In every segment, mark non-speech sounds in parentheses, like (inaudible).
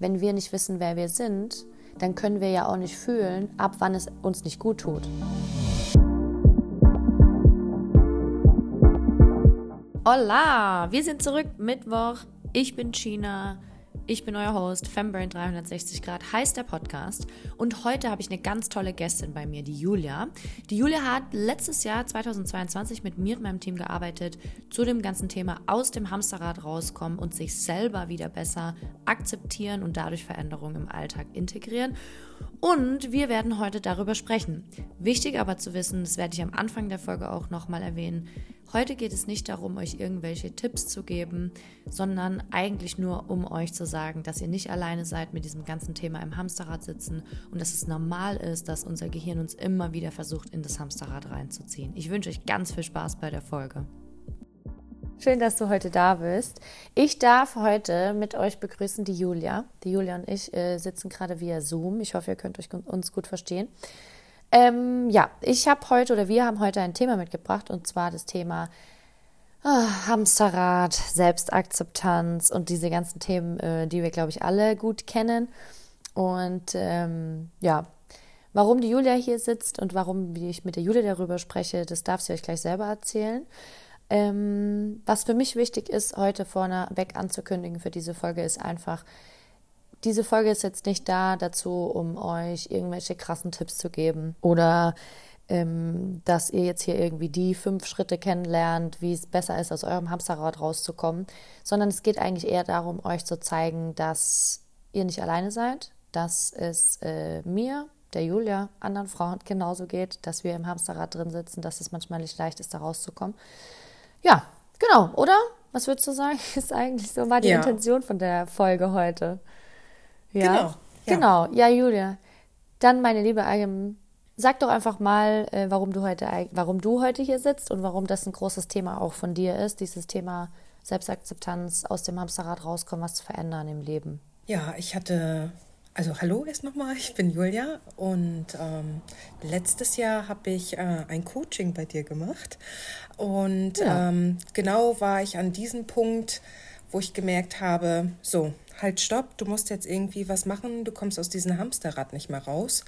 wenn wir nicht wissen, wer wir sind, dann können wir ja auch nicht fühlen, ab wann es uns nicht gut tut. Hola, wir sind zurück, Mittwoch. Ich bin China. Ich bin euer Host, Fembrain 360 Grad, heißt der Podcast. Und heute habe ich eine ganz tolle Gästin bei mir, die Julia. Die Julia hat letztes Jahr, 2022, mit mir und meinem Team gearbeitet zu dem ganzen Thema aus dem Hamsterrad rauskommen und sich selber wieder besser akzeptieren und dadurch Veränderungen im Alltag integrieren. Und wir werden heute darüber sprechen. Wichtig aber zu wissen, das werde ich am Anfang der Folge auch nochmal erwähnen, Heute geht es nicht darum, euch irgendwelche Tipps zu geben, sondern eigentlich nur um euch zu sagen, dass ihr nicht alleine seid mit diesem ganzen Thema im Hamsterrad sitzen und dass es normal ist, dass unser Gehirn uns immer wieder versucht, in das Hamsterrad reinzuziehen. Ich wünsche euch ganz viel Spaß bei der Folge. Schön, dass du heute da bist. Ich darf heute mit euch begrüßen die Julia. Die Julia und ich äh, sitzen gerade via Zoom. Ich hoffe, ihr könnt euch uns gut verstehen. Ähm, ja, ich habe heute oder wir haben heute ein Thema mitgebracht und zwar das Thema oh, Hamsterrad, Selbstakzeptanz und diese ganzen Themen, äh, die wir, glaube ich, alle gut kennen. Und ähm, ja, warum die Julia hier sitzt und warum ich mit der Julia darüber spreche, das darf sie euch gleich selber erzählen. Ähm, was für mich wichtig ist, heute vorneweg anzukündigen für diese Folge, ist einfach, diese Folge ist jetzt nicht da dazu, um euch irgendwelche krassen Tipps zu geben oder ähm, dass ihr jetzt hier irgendwie die fünf Schritte kennenlernt, wie es besser ist, aus eurem Hamsterrad rauszukommen, sondern es geht eigentlich eher darum, euch zu zeigen, dass ihr nicht alleine seid, dass es äh, mir, der Julia, anderen Frauen genauso geht, dass wir im Hamsterrad drin sitzen, dass es manchmal nicht leicht ist, da rauszukommen. Ja, genau, oder? Was würdest du sagen? (laughs) Ist eigentlich so mal die ja. Intention von der Folge heute. Ja, genau. Ja. Genau, ja, Julia. Dann, meine Liebe, ähm, sag doch einfach mal, äh, warum du heute, warum du heute hier sitzt und warum das ein großes Thema auch von dir ist, dieses Thema Selbstakzeptanz, aus dem Hamsterrad rauskommen, was zu verändern im Leben. Ja, ich hatte, also hallo erst nochmal, ich bin Julia und ähm, letztes Jahr habe ich äh, ein Coaching bei dir gemacht und ja. ähm, genau war ich an diesem Punkt, wo ich gemerkt habe, so, halt, stopp, du musst jetzt irgendwie was machen, du kommst aus diesem Hamsterrad nicht mehr raus.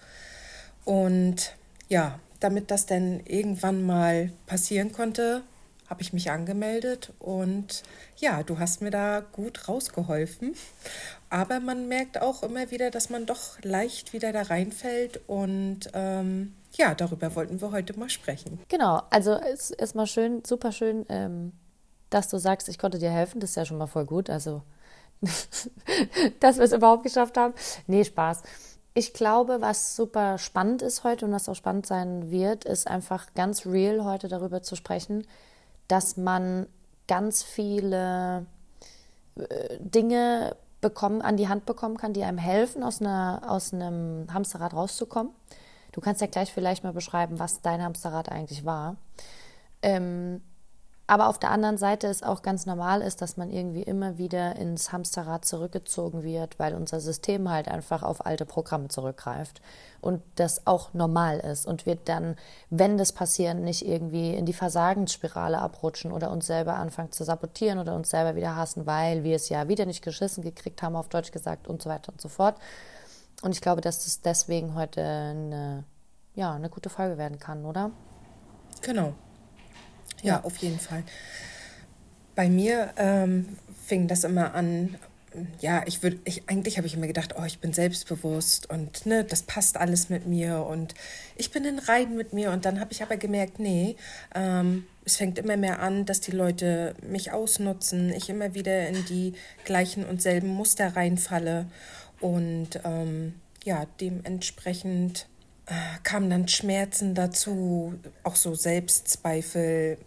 Und ja, damit das dann irgendwann mal passieren konnte, habe ich mich angemeldet und ja, du hast mir da gut rausgeholfen. Aber man merkt auch immer wieder, dass man doch leicht wieder da reinfällt und ähm, ja, darüber wollten wir heute mal sprechen. Genau, also es ist erstmal schön, super schön, ähm, dass du sagst, ich konnte dir helfen. Das ist ja schon mal voll gut. Also (laughs) dass wir es überhaupt geschafft haben. Nee, Spaß. Ich glaube, was super spannend ist heute und was auch spannend sein wird, ist einfach ganz real heute darüber zu sprechen, dass man ganz viele äh, Dinge bekommen, an die Hand bekommen kann, die einem helfen, aus, einer, aus einem Hamsterrad rauszukommen. Du kannst ja gleich vielleicht mal beschreiben, was dein Hamsterrad eigentlich war. Ähm, aber auf der anderen Seite ist auch ganz normal ist, dass man irgendwie immer wieder ins Hamsterrad zurückgezogen wird, weil unser System halt einfach auf alte Programme zurückgreift und das auch normal ist und wird dann, wenn das passiert, nicht irgendwie in die Versagensspirale abrutschen oder uns selber anfangen zu sabotieren oder uns selber wieder hassen, weil wir es ja wieder nicht geschissen gekriegt haben, auf Deutsch gesagt und so weiter und so fort. Und ich glaube, dass das deswegen heute eine, ja, eine gute Folge werden kann, oder? Genau. Ja, auf jeden Fall. Bei mir ähm, fing das immer an, ja, ich würde, ich, eigentlich habe ich immer gedacht, oh, ich bin selbstbewusst und ne, das passt alles mit mir und ich bin in Rein mit mir. Und dann habe ich aber gemerkt, nee, ähm, es fängt immer mehr an, dass die Leute mich ausnutzen, ich immer wieder in die gleichen und selben Muster reinfalle. Und ähm, ja, dementsprechend kamen dann Schmerzen dazu, auch so Selbstzweifel.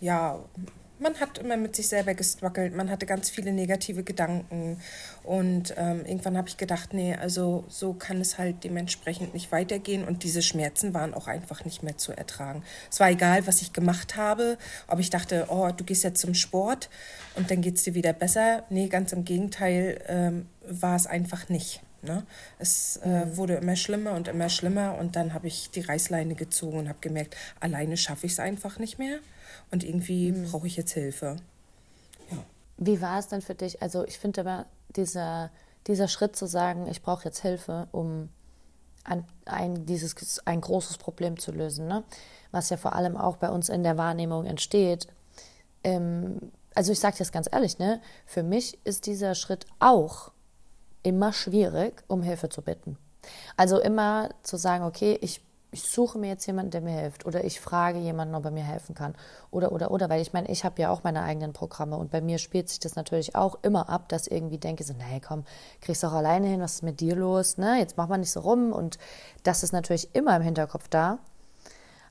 Ja, man hat immer mit sich selber gestruggelt, man hatte ganz viele negative Gedanken und ähm, irgendwann habe ich gedacht, nee, also so kann es halt dementsprechend nicht weitergehen und diese Schmerzen waren auch einfach nicht mehr zu ertragen. Es war egal, was ich gemacht habe, ob ich dachte, oh, du gehst jetzt zum Sport und dann geht es dir wieder besser. Nee, ganz im Gegenteil ähm, war es einfach nicht. Ne? Es äh, wurde immer schlimmer und immer schlimmer und dann habe ich die Reißleine gezogen und habe gemerkt, alleine schaffe ich es einfach nicht mehr und irgendwie mhm. brauche ich jetzt Hilfe. Ja. Wie war es denn für dich? Also ich finde aber dieser, dieser Schritt zu sagen, ich brauche jetzt Hilfe, um ein, ein, dieses, ein großes Problem zu lösen, ne? was ja vor allem auch bei uns in der Wahrnehmung entsteht. Ähm, also ich sage das ganz ehrlich, ne? für mich ist dieser Schritt auch immer schwierig, um Hilfe zu bitten. Also immer zu sagen, okay, ich ich suche mir jetzt jemanden, der mir hilft oder ich frage jemanden, ob er mir helfen kann oder oder oder, weil ich meine, ich habe ja auch meine eigenen Programme und bei mir spielt sich das natürlich auch immer ab, dass irgendwie denke so, nee, komm, kriegst du auch alleine hin, was ist mit dir los, ne? Jetzt mach mal nicht so rum und das ist natürlich immer im Hinterkopf da.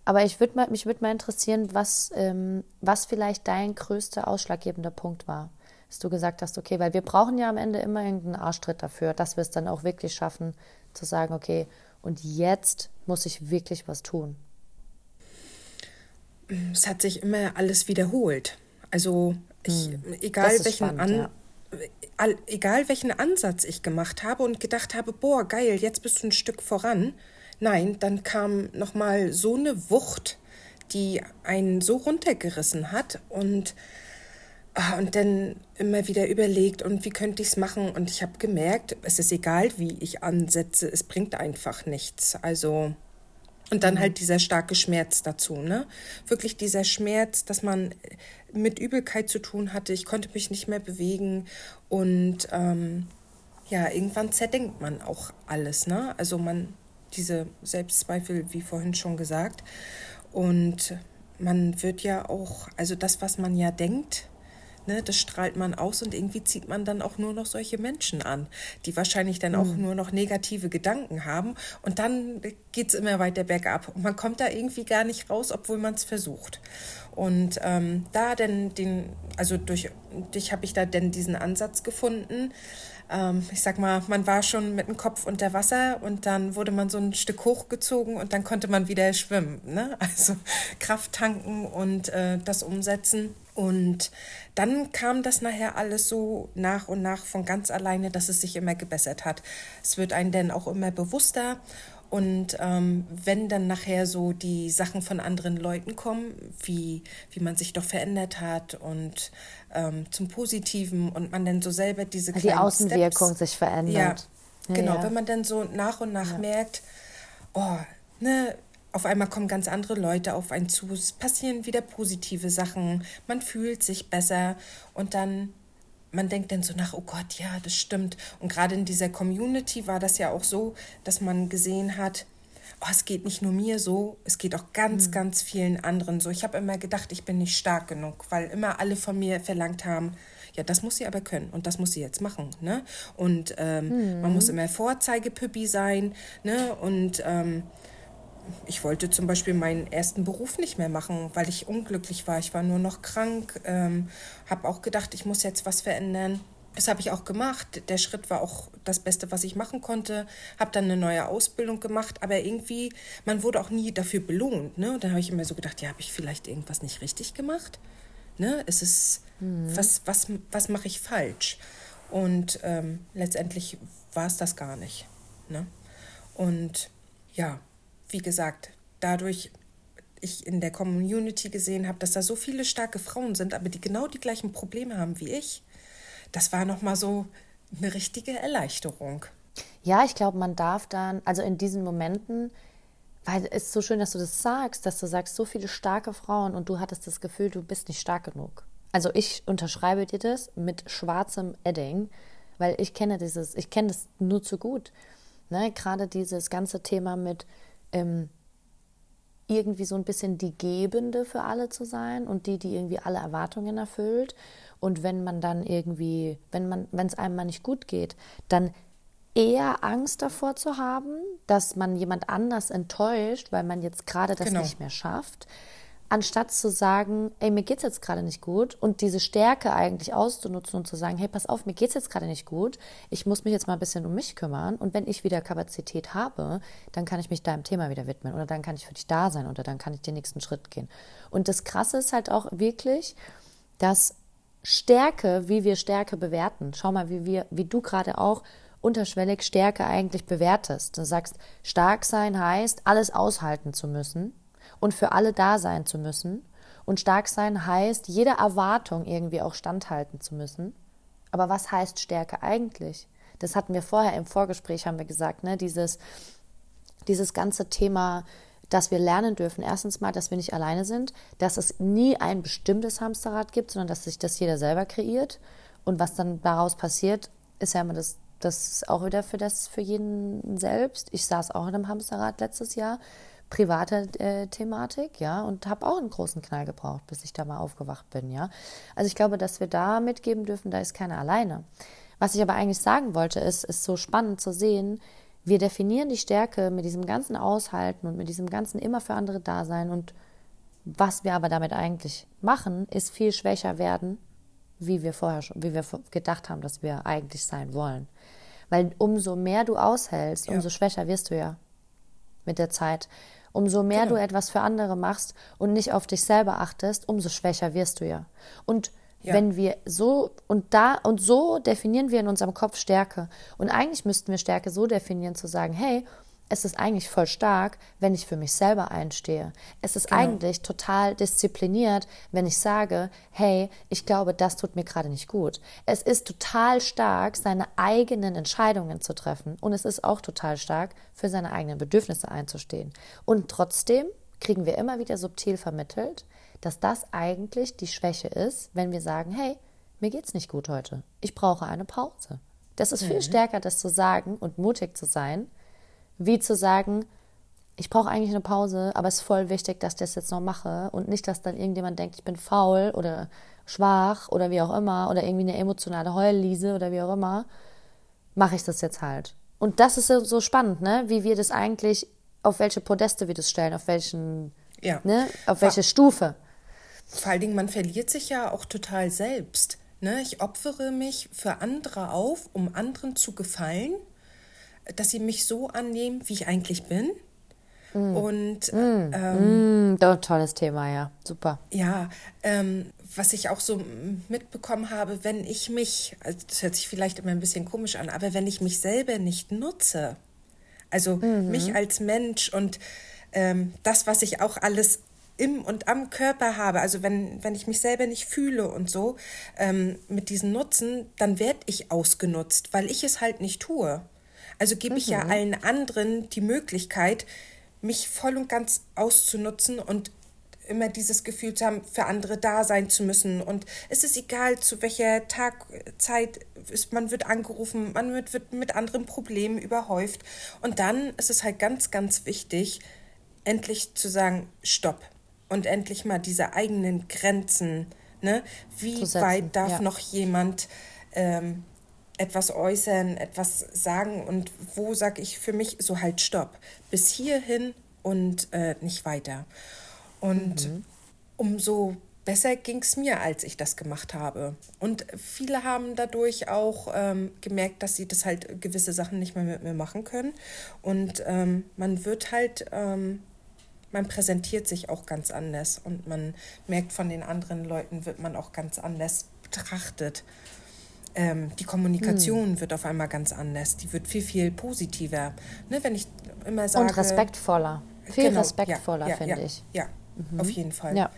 Aber ich würd mal, mich würde mal interessieren, was, ähm, was vielleicht dein größter ausschlaggebender Punkt war. Dass du gesagt hast, okay, weil wir brauchen ja am Ende immer irgendeinen Arschtritt dafür, dass wir es dann auch wirklich schaffen, zu sagen, okay, und jetzt muss ich wirklich was tun. Es hat sich immer alles wiederholt. Also ich, hm. egal welchen spannend, An ja. all, egal welchen Ansatz ich gemacht habe und gedacht habe, boah, geil, jetzt bist du ein Stück voran. Nein, dann kam noch mal so eine Wucht, die einen so runtergerissen hat und und dann immer wieder überlegt, und wie könnte ich es machen? Und ich habe gemerkt, es ist egal, wie ich ansetze, es bringt einfach nichts. Also, und dann mhm. halt dieser starke Schmerz dazu, ne? Wirklich dieser Schmerz, dass man mit Übelkeit zu tun hatte. Ich konnte mich nicht mehr bewegen und ähm, ja, irgendwann zerdenkt man auch alles, ne? Also man, diese Selbstzweifel, wie vorhin schon gesagt. Und man wird ja auch, also das, was man ja denkt, Ne, das strahlt man aus und irgendwie zieht man dann auch nur noch solche Menschen an, die wahrscheinlich dann auch mhm. nur noch negative Gedanken haben. Und dann geht es immer weiter bergab. Und man kommt da irgendwie gar nicht raus, obwohl man es versucht. Und ähm, da denn den, also durch dich habe ich da denn diesen Ansatz gefunden. Ähm, ich sag mal, man war schon mit dem Kopf unter Wasser und dann wurde man so ein Stück hochgezogen und dann konnte man wieder schwimmen. Ne? (laughs) Also Kraft tanken und äh, das umsetzen. Und dann kam das nachher alles so nach und nach von ganz alleine, dass es sich immer gebessert hat. Es wird einem dann auch immer bewusster. Und ähm, wenn dann nachher so die Sachen von anderen Leuten kommen, wie, wie man sich doch verändert hat und ähm, zum Positiven und man dann so selber diese kleinen Die Außenwirkung Steps, sich verändert. Ja, ja genau. Ja. Wenn man dann so nach und nach ja. merkt, oh, ne, auf einmal kommen ganz andere Leute auf einen zu, es passieren wieder positive Sachen, man fühlt sich besser und dann, man denkt dann so nach, oh Gott, ja, das stimmt. Und gerade in dieser Community war das ja auch so, dass man gesehen hat, oh, es geht nicht nur mir so, es geht auch ganz, mhm. ganz vielen anderen so. Ich habe immer gedacht, ich bin nicht stark genug, weil immer alle von mir verlangt haben, ja, das muss sie aber können und das muss sie jetzt machen. Ne? Und ähm, mhm. man muss immer Vorzeigepüppi sein. Ne? Und ähm, ich wollte zum Beispiel meinen ersten Beruf nicht mehr machen, weil ich unglücklich war. Ich war nur noch krank, ähm, habe auch gedacht, ich muss jetzt was verändern. Das habe ich auch gemacht. Der Schritt war auch das Beste, was ich machen konnte. Habe dann eine neue Ausbildung gemacht, aber irgendwie, man wurde auch nie dafür belohnt. Ne? Und dann habe ich immer so gedacht, ja, habe ich vielleicht irgendwas nicht richtig gemacht? Ne? Es ist, mhm. was, was, was mache ich falsch? Und ähm, letztendlich war es das gar nicht. Ne? Und ja, wie gesagt, dadurch ich in der Community gesehen habe, dass da so viele starke Frauen sind, aber die genau die gleichen Probleme haben wie ich, das war nochmal so eine richtige Erleichterung. Ja, ich glaube, man darf dann, also in diesen Momenten, weil es ist so schön, dass du das sagst, dass du sagst, so viele starke Frauen und du hattest das Gefühl, du bist nicht stark genug. Also ich unterschreibe dir das mit schwarzem Edding, weil ich kenne dieses, ich kenne das nur zu gut. Ne? Gerade dieses ganze Thema mit, ähm, irgendwie so ein bisschen die Gebende für alle zu sein und die, die irgendwie alle Erwartungen erfüllt. Und wenn man dann irgendwie, wenn man, wenn es einem mal nicht gut geht, dann eher Angst davor zu haben, dass man jemand anders enttäuscht, weil man jetzt gerade das genau. nicht mehr schafft, anstatt zu sagen, ey, mir geht's jetzt gerade nicht gut und diese Stärke eigentlich auszunutzen und zu sagen, hey, pass auf, mir geht's jetzt gerade nicht gut, ich muss mich jetzt mal ein bisschen um mich kümmern und wenn ich wieder Kapazität habe, dann kann ich mich deinem Thema wieder widmen oder dann kann ich für dich da sein oder dann kann ich den nächsten Schritt gehen. Und das Krasse ist halt auch wirklich, dass Stärke, wie wir Stärke bewerten, schau mal, wie wir, wie du gerade auch unterschwellig Stärke eigentlich bewertest. Du sagst, stark sein heißt, alles aushalten zu müssen und für alle da sein zu müssen. Und stark sein heißt, jeder Erwartung irgendwie auch standhalten zu müssen. Aber was heißt Stärke eigentlich? Das hatten wir vorher im Vorgespräch, haben wir gesagt, ne? Dieses, dieses ganze Thema, dass wir lernen dürfen, erstens mal, dass wir nicht alleine sind, dass es nie ein bestimmtes Hamsterrad gibt, sondern dass sich das jeder selber kreiert. Und was dann daraus passiert, ist ja immer das, das ist auch wieder für das, für jeden selbst. Ich saß auch in einem Hamsterrad letztes Jahr, private äh, Thematik, ja, und habe auch einen großen Knall gebraucht, bis ich da mal aufgewacht bin, ja. Also ich glaube, dass wir da mitgeben dürfen, da ist keiner alleine. Was ich aber eigentlich sagen wollte, ist, ist so spannend zu sehen, wir definieren die Stärke mit diesem ganzen Aushalten und mit diesem ganzen immer für andere Dasein und was wir aber damit eigentlich machen, ist viel schwächer werden, wie wir vorher schon, wie wir gedacht haben, dass wir eigentlich sein wollen. Weil umso mehr du aushältst, ja. umso schwächer wirst du ja mit der Zeit. Umso mehr genau. du etwas für andere machst und nicht auf dich selber achtest, umso schwächer wirst du ja. Und ja. Wenn wir so und da und so definieren wir in unserem Kopf Stärke. Und eigentlich müssten wir Stärke so definieren, zu sagen, hey, es ist eigentlich voll stark, wenn ich für mich selber einstehe. Es ist genau. eigentlich total diszipliniert, wenn ich sage, hey, ich glaube, das tut mir gerade nicht gut. Es ist total stark, seine eigenen Entscheidungen zu treffen. Und es ist auch total stark, für seine eigenen Bedürfnisse einzustehen. Und trotzdem kriegen wir immer wieder subtil vermittelt, dass das eigentlich die Schwäche ist, wenn wir sagen, hey, mir geht's nicht gut heute. Ich brauche eine Pause. Das ist viel mhm. stärker, das zu sagen und mutig zu sein, wie zu sagen, ich brauche eigentlich eine Pause, aber es ist voll wichtig, dass ich das jetzt noch mache und nicht, dass dann irgendjemand denkt, ich bin faul oder schwach oder wie auch immer oder irgendwie eine emotionale Heulliese oder wie auch immer, mache ich das jetzt halt. Und das ist so spannend, ne? wie wir das eigentlich, auf welche Podeste wir das stellen, auf welchen, ja. ne? auf welche War, Stufe. Vor allen Dingen, man verliert sich ja auch total selbst. Ne? Ich opfere mich für andere auf, um anderen zu gefallen, dass sie mich so annehmen, wie ich eigentlich bin. Mm. Und mm. Ähm, mm. tolles Thema, ja, super. Ja, ähm, was ich auch so mitbekommen habe, wenn ich mich, also das hört sich vielleicht immer ein bisschen komisch an, aber wenn ich mich selber nicht nutze, also mhm. mich als Mensch und ähm, das, was ich auch alles im und am Körper habe, also wenn, wenn ich mich selber nicht fühle und so, ähm, mit diesen Nutzen, dann werde ich ausgenutzt, weil ich es halt nicht tue. Also gebe ich ja mhm. allen anderen die Möglichkeit, mich voll und ganz auszunutzen und immer dieses Gefühl zu haben, für andere da sein zu müssen. Und es ist egal, zu welcher Tagzeit ist, man wird angerufen, man wird, wird mit anderen Problemen überhäuft. Und dann ist es halt ganz, ganz wichtig, endlich zu sagen, stopp und endlich mal diese eigenen Grenzen. Ne? Wie weit darf ja. noch jemand ähm, etwas äußern, etwas sagen und wo sage ich für mich so halt Stopp, bis hierhin und äh, nicht weiter. Und mhm. umso besser ging es mir, als ich das gemacht habe. Und viele haben dadurch auch ähm, gemerkt, dass sie das halt gewisse Sachen nicht mehr mit mir machen können. Und ähm, man wird halt ähm, man präsentiert sich auch ganz anders und man merkt, von den anderen Leuten wird man auch ganz anders betrachtet. Ähm, die Kommunikation hm. wird auf einmal ganz anders. Die wird viel, viel positiver. Ne, wenn ich immer sage. Und respektvoller. Viel genau, respektvoller, ja, ja, finde ja, ich. Ja, mhm. auf jeden Fall.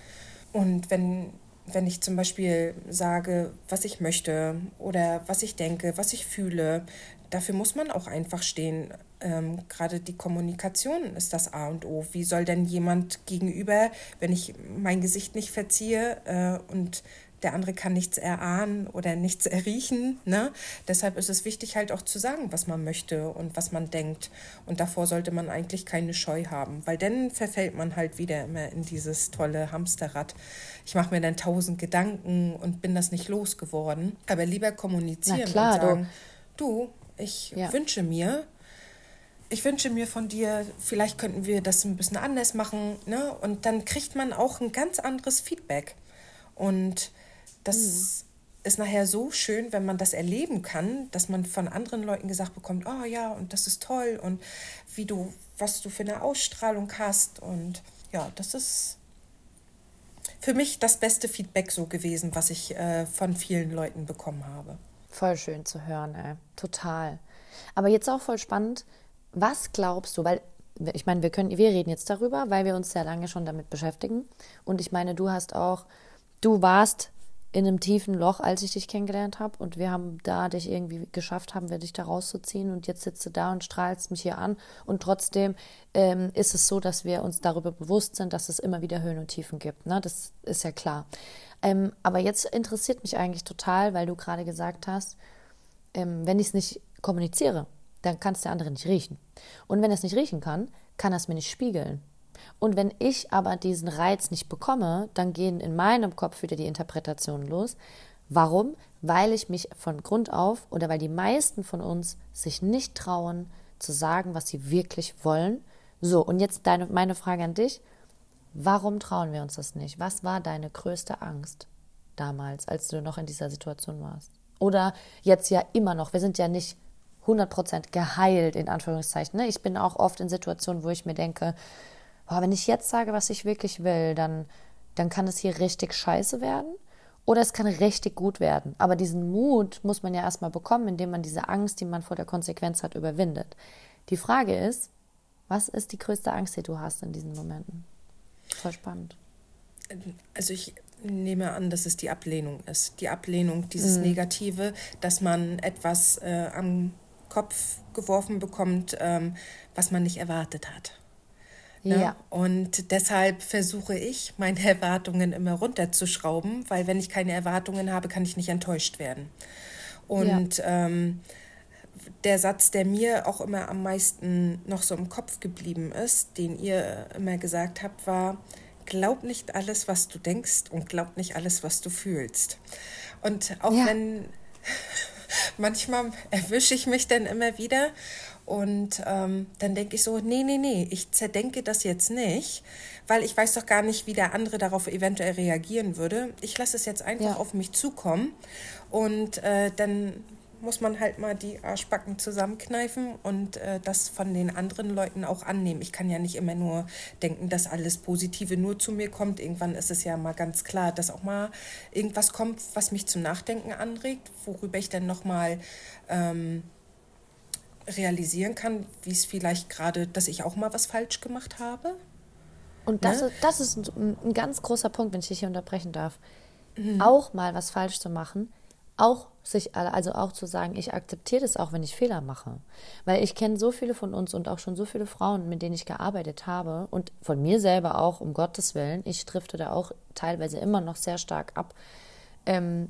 Und wenn, wenn ich zum Beispiel sage, was ich möchte oder was ich denke, was ich fühle, dafür muss man auch einfach stehen ähm, gerade die Kommunikation ist das A und O. Wie soll denn jemand gegenüber, wenn ich mein Gesicht nicht verziehe äh, und der andere kann nichts erahnen oder nichts erriechen. Ne? Deshalb ist es wichtig, halt auch zu sagen, was man möchte und was man denkt. Und davor sollte man eigentlich keine Scheu haben, weil dann verfällt man halt wieder immer in dieses tolle Hamsterrad. Ich mache mir dann tausend Gedanken und bin das nicht losgeworden. Aber lieber kommunizieren klar, und sagen, du, du ich ja. wünsche mir, ich wünsche mir von dir, vielleicht könnten wir das ein bisschen anders machen. Ne? Und dann kriegt man auch ein ganz anderes Feedback. Und das mhm. ist nachher so schön, wenn man das erleben kann, dass man von anderen Leuten gesagt bekommt, oh ja, und das ist toll und wie du, was du für eine Ausstrahlung hast. Und ja, das ist für mich das beste Feedback so gewesen, was ich äh, von vielen Leuten bekommen habe. Voll schön zu hören, ey. total. Aber jetzt auch voll spannend, was glaubst du, weil ich meine, wir können, wir reden jetzt darüber, weil wir uns sehr lange schon damit beschäftigen. Und ich meine, du hast auch, du warst in einem tiefen Loch, als ich dich kennengelernt habe. Und wir haben da dich irgendwie geschafft, haben wir dich da rauszuziehen. Und jetzt sitzt du da und strahlst mich hier an. Und trotzdem ähm, ist es so, dass wir uns darüber bewusst sind, dass es immer wieder Höhen und Tiefen gibt. Ne? Das ist ja klar. Ähm, aber jetzt interessiert mich eigentlich total, weil du gerade gesagt hast, ähm, wenn ich es nicht kommuniziere, dann kann es der andere nicht riechen. Und wenn er es nicht riechen kann, kann er es mir nicht spiegeln. Und wenn ich aber diesen Reiz nicht bekomme, dann gehen in meinem Kopf wieder die Interpretationen los. Warum? Weil ich mich von Grund auf oder weil die meisten von uns sich nicht trauen zu sagen, was sie wirklich wollen. So, und jetzt deine, meine Frage an dich. Warum trauen wir uns das nicht? Was war deine größte Angst damals, als du noch in dieser Situation warst? Oder jetzt ja immer noch. Wir sind ja nicht 100% geheilt, in Anführungszeichen. Ne? Ich bin auch oft in Situationen, wo ich mir denke, boah, wenn ich jetzt sage, was ich wirklich will, dann, dann kann es hier richtig scheiße werden oder es kann richtig gut werden. Aber diesen Mut muss man ja erstmal bekommen, indem man diese Angst, die man vor der Konsequenz hat, überwindet. Die Frage ist, was ist die größte Angst, die du hast in diesen Momenten? Voll spannend. Also ich nehme an, dass es die Ablehnung ist. Die Ablehnung, dieses mhm. Negative, dass man etwas äh, am Kopf geworfen bekommt, ähm, was man nicht erwartet hat. Ne? Ja. Und deshalb versuche ich, meine Erwartungen immer runterzuschrauben, weil wenn ich keine Erwartungen habe, kann ich nicht enttäuscht werden. Und ja. ähm, der Satz, der mir auch immer am meisten noch so im Kopf geblieben ist, den ihr immer gesagt habt, war, glaub nicht alles, was du denkst und glaub nicht alles, was du fühlst. Und auch ja. wenn (laughs) manchmal erwische ich mich dann immer wieder und ähm, dann denke ich so, nee, nee, nee, ich zerdenke das jetzt nicht, weil ich weiß doch gar nicht, wie der andere darauf eventuell reagieren würde. Ich lasse es jetzt einfach ja. auf mich zukommen und äh, dann muss man halt mal die Arschbacken zusammenkneifen und äh, das von den anderen Leuten auch annehmen. Ich kann ja nicht immer nur denken, dass alles Positive nur zu mir kommt. Irgendwann ist es ja mal ganz klar, dass auch mal irgendwas kommt, was mich zum Nachdenken anregt, worüber ich dann nochmal ähm, realisieren kann, wie es vielleicht gerade, dass ich auch mal was falsch gemacht habe. Und das, ne? ist, das ist ein, ein, ganz großer Punkt, wenn ich dich hier unterbrechen darf. Mhm. Auch mal was falsch zu machen, auch sich, also auch zu sagen, ich akzeptiere das auch, wenn ich Fehler mache. Weil ich kenne so viele von uns und auch schon so viele Frauen, mit denen ich gearbeitet habe und von mir selber auch, um Gottes Willen, ich drifte da auch teilweise immer noch sehr stark ab. Ähm,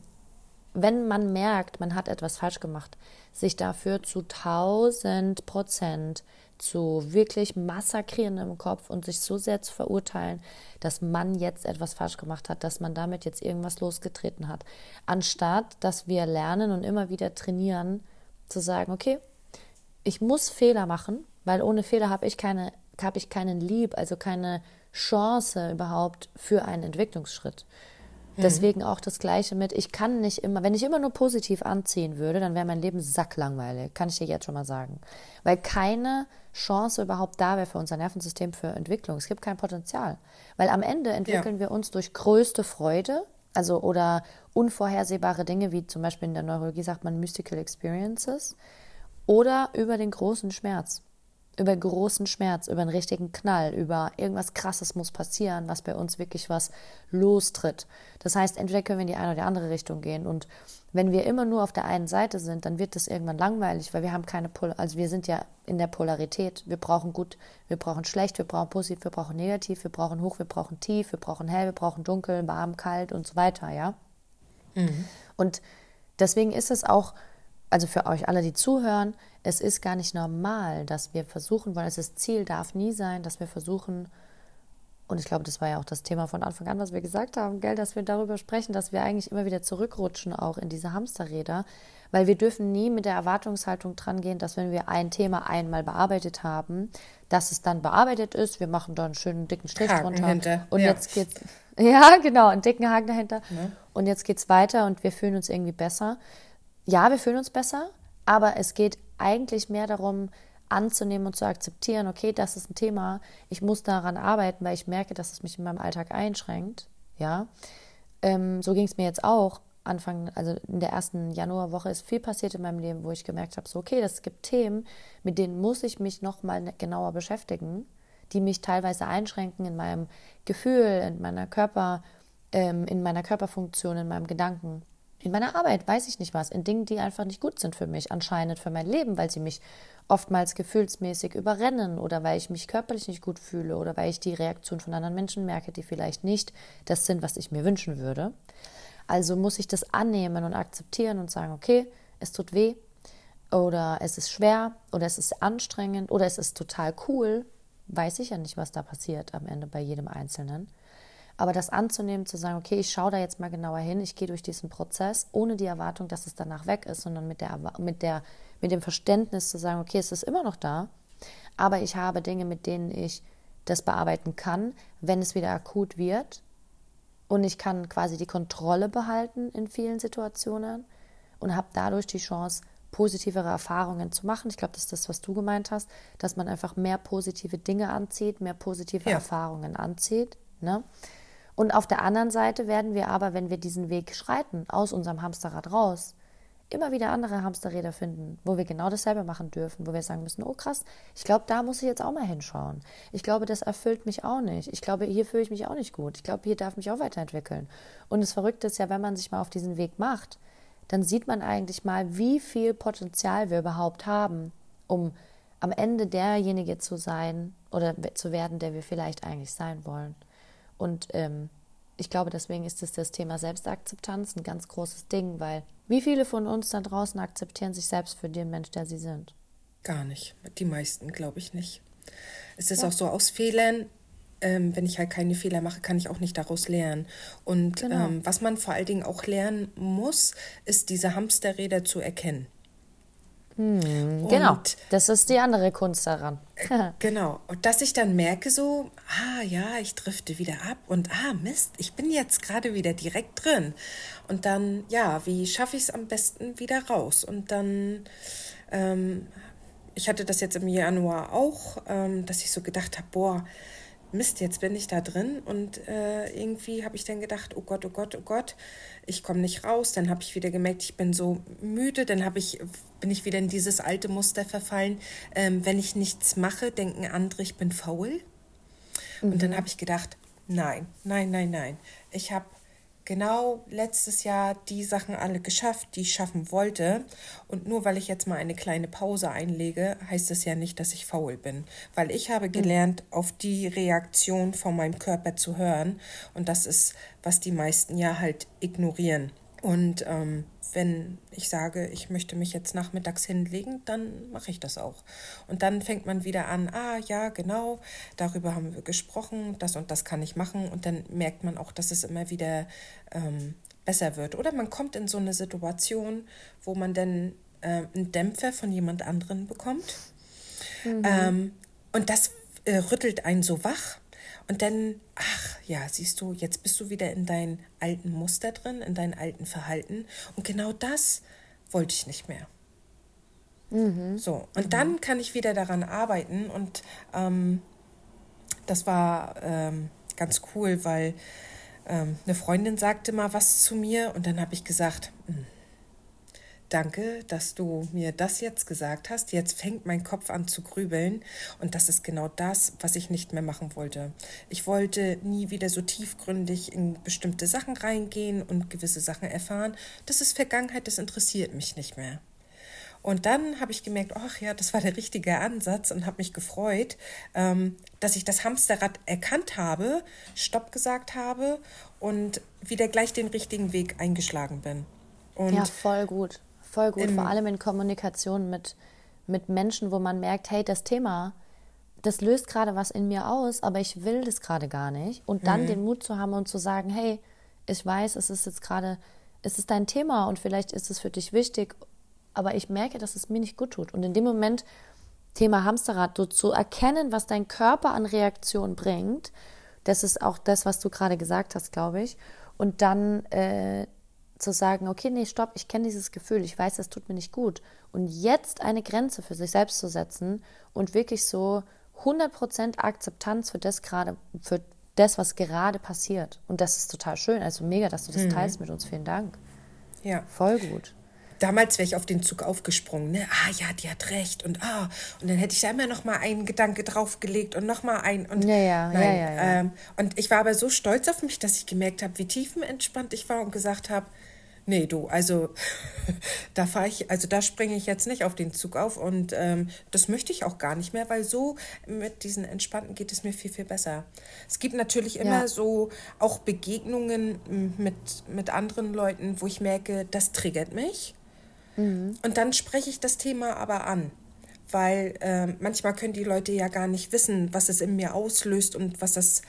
wenn man merkt, man hat etwas falsch gemacht, sich dafür zu 1000 Prozent zu wirklich massakrieren im Kopf und sich so sehr zu verurteilen, dass man jetzt etwas falsch gemacht hat, dass man damit jetzt irgendwas losgetreten hat. Anstatt, dass wir lernen und immer wieder trainieren, zu sagen, okay, ich muss Fehler machen, weil ohne Fehler habe ich keine, habe ich keinen Lieb, also keine Chance überhaupt für einen Entwicklungsschritt. Mhm. Deswegen auch das Gleiche mit, ich kann nicht immer, wenn ich immer nur positiv anziehen würde, dann wäre mein Leben sacklangweilig, kann ich dir jetzt schon mal sagen. Weil keine Chance überhaupt da wäre für unser Nervensystem für Entwicklung. Es gibt kein Potenzial. Weil am Ende entwickeln ja. wir uns durch größte Freude, also oder unvorhersehbare Dinge, wie zum Beispiel in der Neurologie sagt man Mystical Experiences, oder über den großen Schmerz über großen Schmerz, über einen richtigen Knall, über irgendwas Krasses muss passieren, was bei uns wirklich was lostritt. Das heißt, entweder können wir in die eine oder die andere Richtung gehen und wenn wir immer nur auf der einen Seite sind, dann wird das irgendwann langweilig, weil wir haben keine Pol also wir sind ja in der Polarität. Wir brauchen gut, wir brauchen schlecht, wir brauchen positiv, wir brauchen negativ, wir brauchen hoch, wir brauchen tief, wir brauchen hell, wir brauchen dunkel, warm, kalt und so weiter, ja? Mhm. Und deswegen ist es auch also für euch alle, die zuhören, es ist gar nicht normal, dass wir versuchen wollen, das Ziel darf nie sein, dass wir versuchen, und ich glaube, das war ja auch das Thema von Anfang an, was wir gesagt haben, gell, dass wir darüber sprechen, dass wir eigentlich immer wieder zurückrutschen auch in diese Hamsterräder, weil wir dürfen nie mit der Erwartungshaltung dran gehen, dass wenn wir ein Thema einmal bearbeitet haben, dass es dann bearbeitet ist, wir machen da einen schönen dicken Strich Haken drunter hinter. und ja. jetzt geht's (laughs) ja, genau, einen dicken Haken dahinter. Ja. Und jetzt geht's weiter und wir fühlen uns irgendwie besser ja, wir fühlen uns besser, aber es geht eigentlich mehr darum, anzunehmen und zu akzeptieren, okay, das ist ein Thema, ich muss daran arbeiten, weil ich merke, dass es mich in meinem Alltag einschränkt. Ja, ähm, so ging es mir jetzt auch. Anfang, also in der ersten Januarwoche ist viel passiert in meinem Leben, wo ich gemerkt habe, so okay, das gibt Themen, mit denen muss ich mich noch mal genauer beschäftigen, die mich teilweise einschränken in meinem Gefühl, in meiner Körper, ähm, in meiner Körperfunktion, in meinem Gedanken, in meiner Arbeit, weiß ich nicht was, in Dingen, die einfach nicht gut sind für mich, anscheinend für mein Leben, weil sie mich oftmals gefühlsmäßig überrennen oder weil ich mich körperlich nicht gut fühle oder weil ich die Reaktion von anderen Menschen merke, die vielleicht nicht das sind, was ich mir wünschen würde. Also muss ich das annehmen und akzeptieren und sagen, okay, es tut weh oder es ist schwer oder es ist anstrengend oder es ist total cool. Weiß ich ja nicht, was da passiert am Ende bei jedem Einzelnen. Aber das anzunehmen, zu sagen, okay, ich schaue da jetzt mal genauer hin, ich gehe durch diesen Prozess, ohne die Erwartung, dass es danach weg ist, sondern mit, der, mit, der, mit dem Verständnis zu sagen, okay, es ist immer noch da, aber ich habe Dinge, mit denen ich das bearbeiten kann, wenn es wieder akut wird. Und ich kann quasi die Kontrolle behalten in vielen Situationen und habe dadurch die Chance, positivere Erfahrungen zu machen. Ich glaube, das ist das, was du gemeint hast, dass man einfach mehr positive Dinge anzieht, mehr positive ja. Erfahrungen anzieht. Ne? Und auf der anderen Seite werden wir aber, wenn wir diesen Weg schreiten, aus unserem Hamsterrad raus, immer wieder andere Hamsterräder finden, wo wir genau dasselbe machen dürfen, wo wir sagen müssen, oh krass, ich glaube, da muss ich jetzt auch mal hinschauen. Ich glaube, das erfüllt mich auch nicht. Ich glaube, hier fühle ich mich auch nicht gut. Ich glaube, hier darf mich auch weiterentwickeln. Und das Verrückte ist ja, wenn man sich mal auf diesen Weg macht, dann sieht man eigentlich mal, wie viel Potenzial wir überhaupt haben, um am Ende derjenige zu sein oder zu werden, der wir vielleicht eigentlich sein wollen. Und ähm, ich glaube, deswegen ist es das Thema Selbstakzeptanz ein ganz großes Ding, weil wie viele von uns da draußen akzeptieren sich selbst für den Mensch, der sie sind? Gar nicht. Die meisten, glaube ich nicht. Es ist ja. auch so aus Fehlern, ähm, wenn ich halt keine Fehler mache, kann ich auch nicht daraus lernen. Und genau. ähm, was man vor allen Dingen auch lernen muss, ist diese Hamsterräder zu erkennen. Hm, genau, das ist die andere Kunst daran. Äh, (laughs) genau, und dass ich dann merke so, ah ja, ich drifte wieder ab und ah Mist, ich bin jetzt gerade wieder direkt drin. Und dann, ja, wie schaffe ich es am besten wieder raus? Und dann, ähm, ich hatte das jetzt im Januar auch, ähm, dass ich so gedacht habe, boah, Mist, jetzt bin ich da drin und äh, irgendwie habe ich dann gedacht, oh Gott, oh Gott, oh Gott, ich komme nicht raus. Dann habe ich wieder gemerkt, ich bin so müde. Dann habe ich bin ich wieder in dieses alte Muster verfallen. Ähm, wenn ich nichts mache, denken andere, ich bin faul. Mhm. Und dann mhm. habe ich gedacht, nein, nein, nein, nein. Ich habe genau letztes Jahr die Sachen alle geschafft, die ich schaffen wollte. Und nur weil ich jetzt mal eine kleine Pause einlege, heißt es ja nicht, dass ich faul bin. Weil ich habe mhm. gelernt, auf die Reaktion von meinem Körper zu hören. Und das ist, was die meisten ja halt ignorieren. Und ähm, wenn ich sage, ich möchte mich jetzt nachmittags hinlegen, dann mache ich das auch. Und dann fängt man wieder an, ah ja, genau, darüber haben wir gesprochen, das und das kann ich machen. Und dann merkt man auch, dass es immer wieder ähm, besser wird. Oder man kommt in so eine Situation, wo man dann äh, einen Dämpfer von jemand anderen bekommt. Mhm. Ähm, und das äh, rüttelt einen so wach. Und dann, ach ja, siehst du, jetzt bist du wieder in deinen alten Muster drin, in deinen alten Verhalten. Und genau das wollte ich nicht mehr. Mhm. So, und mhm. dann kann ich wieder daran arbeiten. Und ähm, das war ähm, ganz cool, weil ähm, eine Freundin sagte mal was zu mir und dann habe ich gesagt, mh, hm, Danke, dass du mir das jetzt gesagt hast. Jetzt fängt mein Kopf an zu grübeln und das ist genau das, was ich nicht mehr machen wollte. Ich wollte nie wieder so tiefgründig in bestimmte Sachen reingehen und gewisse Sachen erfahren. Das ist Vergangenheit, das interessiert mich nicht mehr. Und dann habe ich gemerkt, ach ja, das war der richtige Ansatz und habe mich gefreut, ähm, dass ich das Hamsterrad erkannt habe, Stopp gesagt habe und wieder gleich den richtigen Weg eingeschlagen bin. Und ja, voll gut. Voll gut, vor allem in Kommunikation mit, mit Menschen, wo man merkt, hey, das Thema, das löst gerade was in mir aus, aber ich will das gerade gar nicht. Und dann mhm. den Mut zu haben und zu sagen, hey, ich weiß, es ist jetzt gerade, es ist dein Thema und vielleicht ist es für dich wichtig, aber ich merke, dass es mir nicht gut tut. Und in dem Moment, Thema Hamsterrad, so zu erkennen, was dein Körper an Reaktion bringt, das ist auch das, was du gerade gesagt hast, glaube ich. Und dann äh, zu sagen, okay, nee, stopp, ich kenne dieses Gefühl, ich weiß, das tut mir nicht gut. Und jetzt eine Grenze für sich selbst zu setzen und wirklich so 100% Akzeptanz für das gerade, für das, was gerade passiert. Und das ist total schön. Also mega, dass du das mhm. teilst mit uns. Vielen Dank. Ja. Voll gut. damals wäre ich auf den Zug aufgesprungen. Ne? Ah ja, die hat recht und ah und dann hätte ich da immer noch mal einen Gedanke draufgelegt und noch mal ein und ja, ja, nein. Ja, ja, ja. Ähm, und ich war aber so stolz auf mich, dass ich gemerkt habe, wie tiefenentspannt ich war und gesagt habe, nee, du, also (laughs) da fahre ich, also da springe ich jetzt nicht auf den Zug auf und ähm, das möchte ich auch gar nicht mehr, weil so mit diesen Entspannten geht es mir viel, viel besser. Es gibt natürlich immer ja. so auch Begegnungen mit, mit anderen Leuten, wo ich merke, das triggert mich. Mhm. Und dann spreche ich das Thema aber an weil äh, manchmal können die Leute ja gar nicht wissen, was es in mir auslöst und was das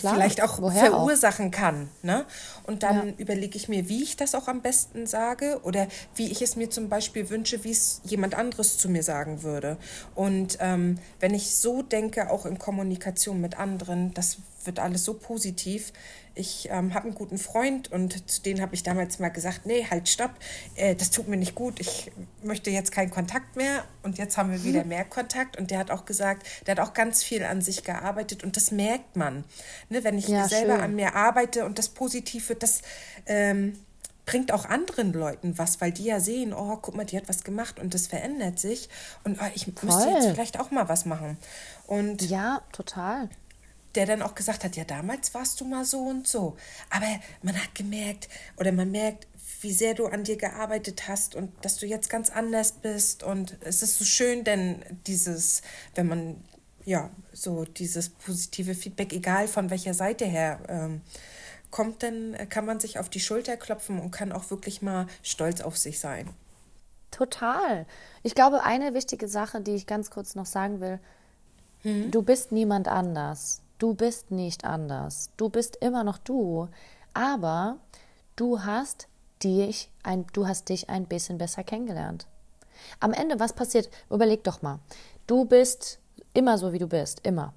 vielleicht auch verursachen auch? kann. Ne? Und dann ja. überlege ich mir, wie ich das auch am besten sage oder wie ich es mir zum Beispiel wünsche, wie es jemand anderes zu mir sagen würde. Und ähm, wenn ich so denke, auch in Kommunikation mit anderen, das wird alles so positiv, ich ähm, habe einen guten Freund und zu denen habe ich damals mal gesagt, nee, halt, stopp, äh, das tut mir nicht gut, ich möchte jetzt keinen Kontakt mehr und jetzt haben wir wieder mehr Kontakt und der hat auch gesagt, der hat auch ganz viel an sich gearbeitet und das merkt man, ne, wenn ich ja, selber schön. an mir arbeite und das Positive, das ähm, bringt auch anderen Leuten was, weil die ja sehen, oh, guck mal, die hat was gemacht und das verändert sich und oh, ich Voll. müsste jetzt vielleicht auch mal was machen. Und ja, total der dann auch gesagt hat, ja, damals warst du mal so und so. Aber man hat gemerkt oder man merkt, wie sehr du an dir gearbeitet hast und dass du jetzt ganz anders bist. Und es ist so schön, denn dieses, wenn man, ja, so dieses positive Feedback, egal von welcher Seite her ähm, kommt, dann kann man sich auf die Schulter klopfen und kann auch wirklich mal stolz auf sich sein. Total. Ich glaube, eine wichtige Sache, die ich ganz kurz noch sagen will, hm? du bist niemand anders. Du bist nicht anders. Du bist immer noch du. Aber du hast dich ein, du hast dich ein bisschen besser kennengelernt. Am Ende, was passiert? Überleg doch mal. Du bist immer so, wie du bist. Immer.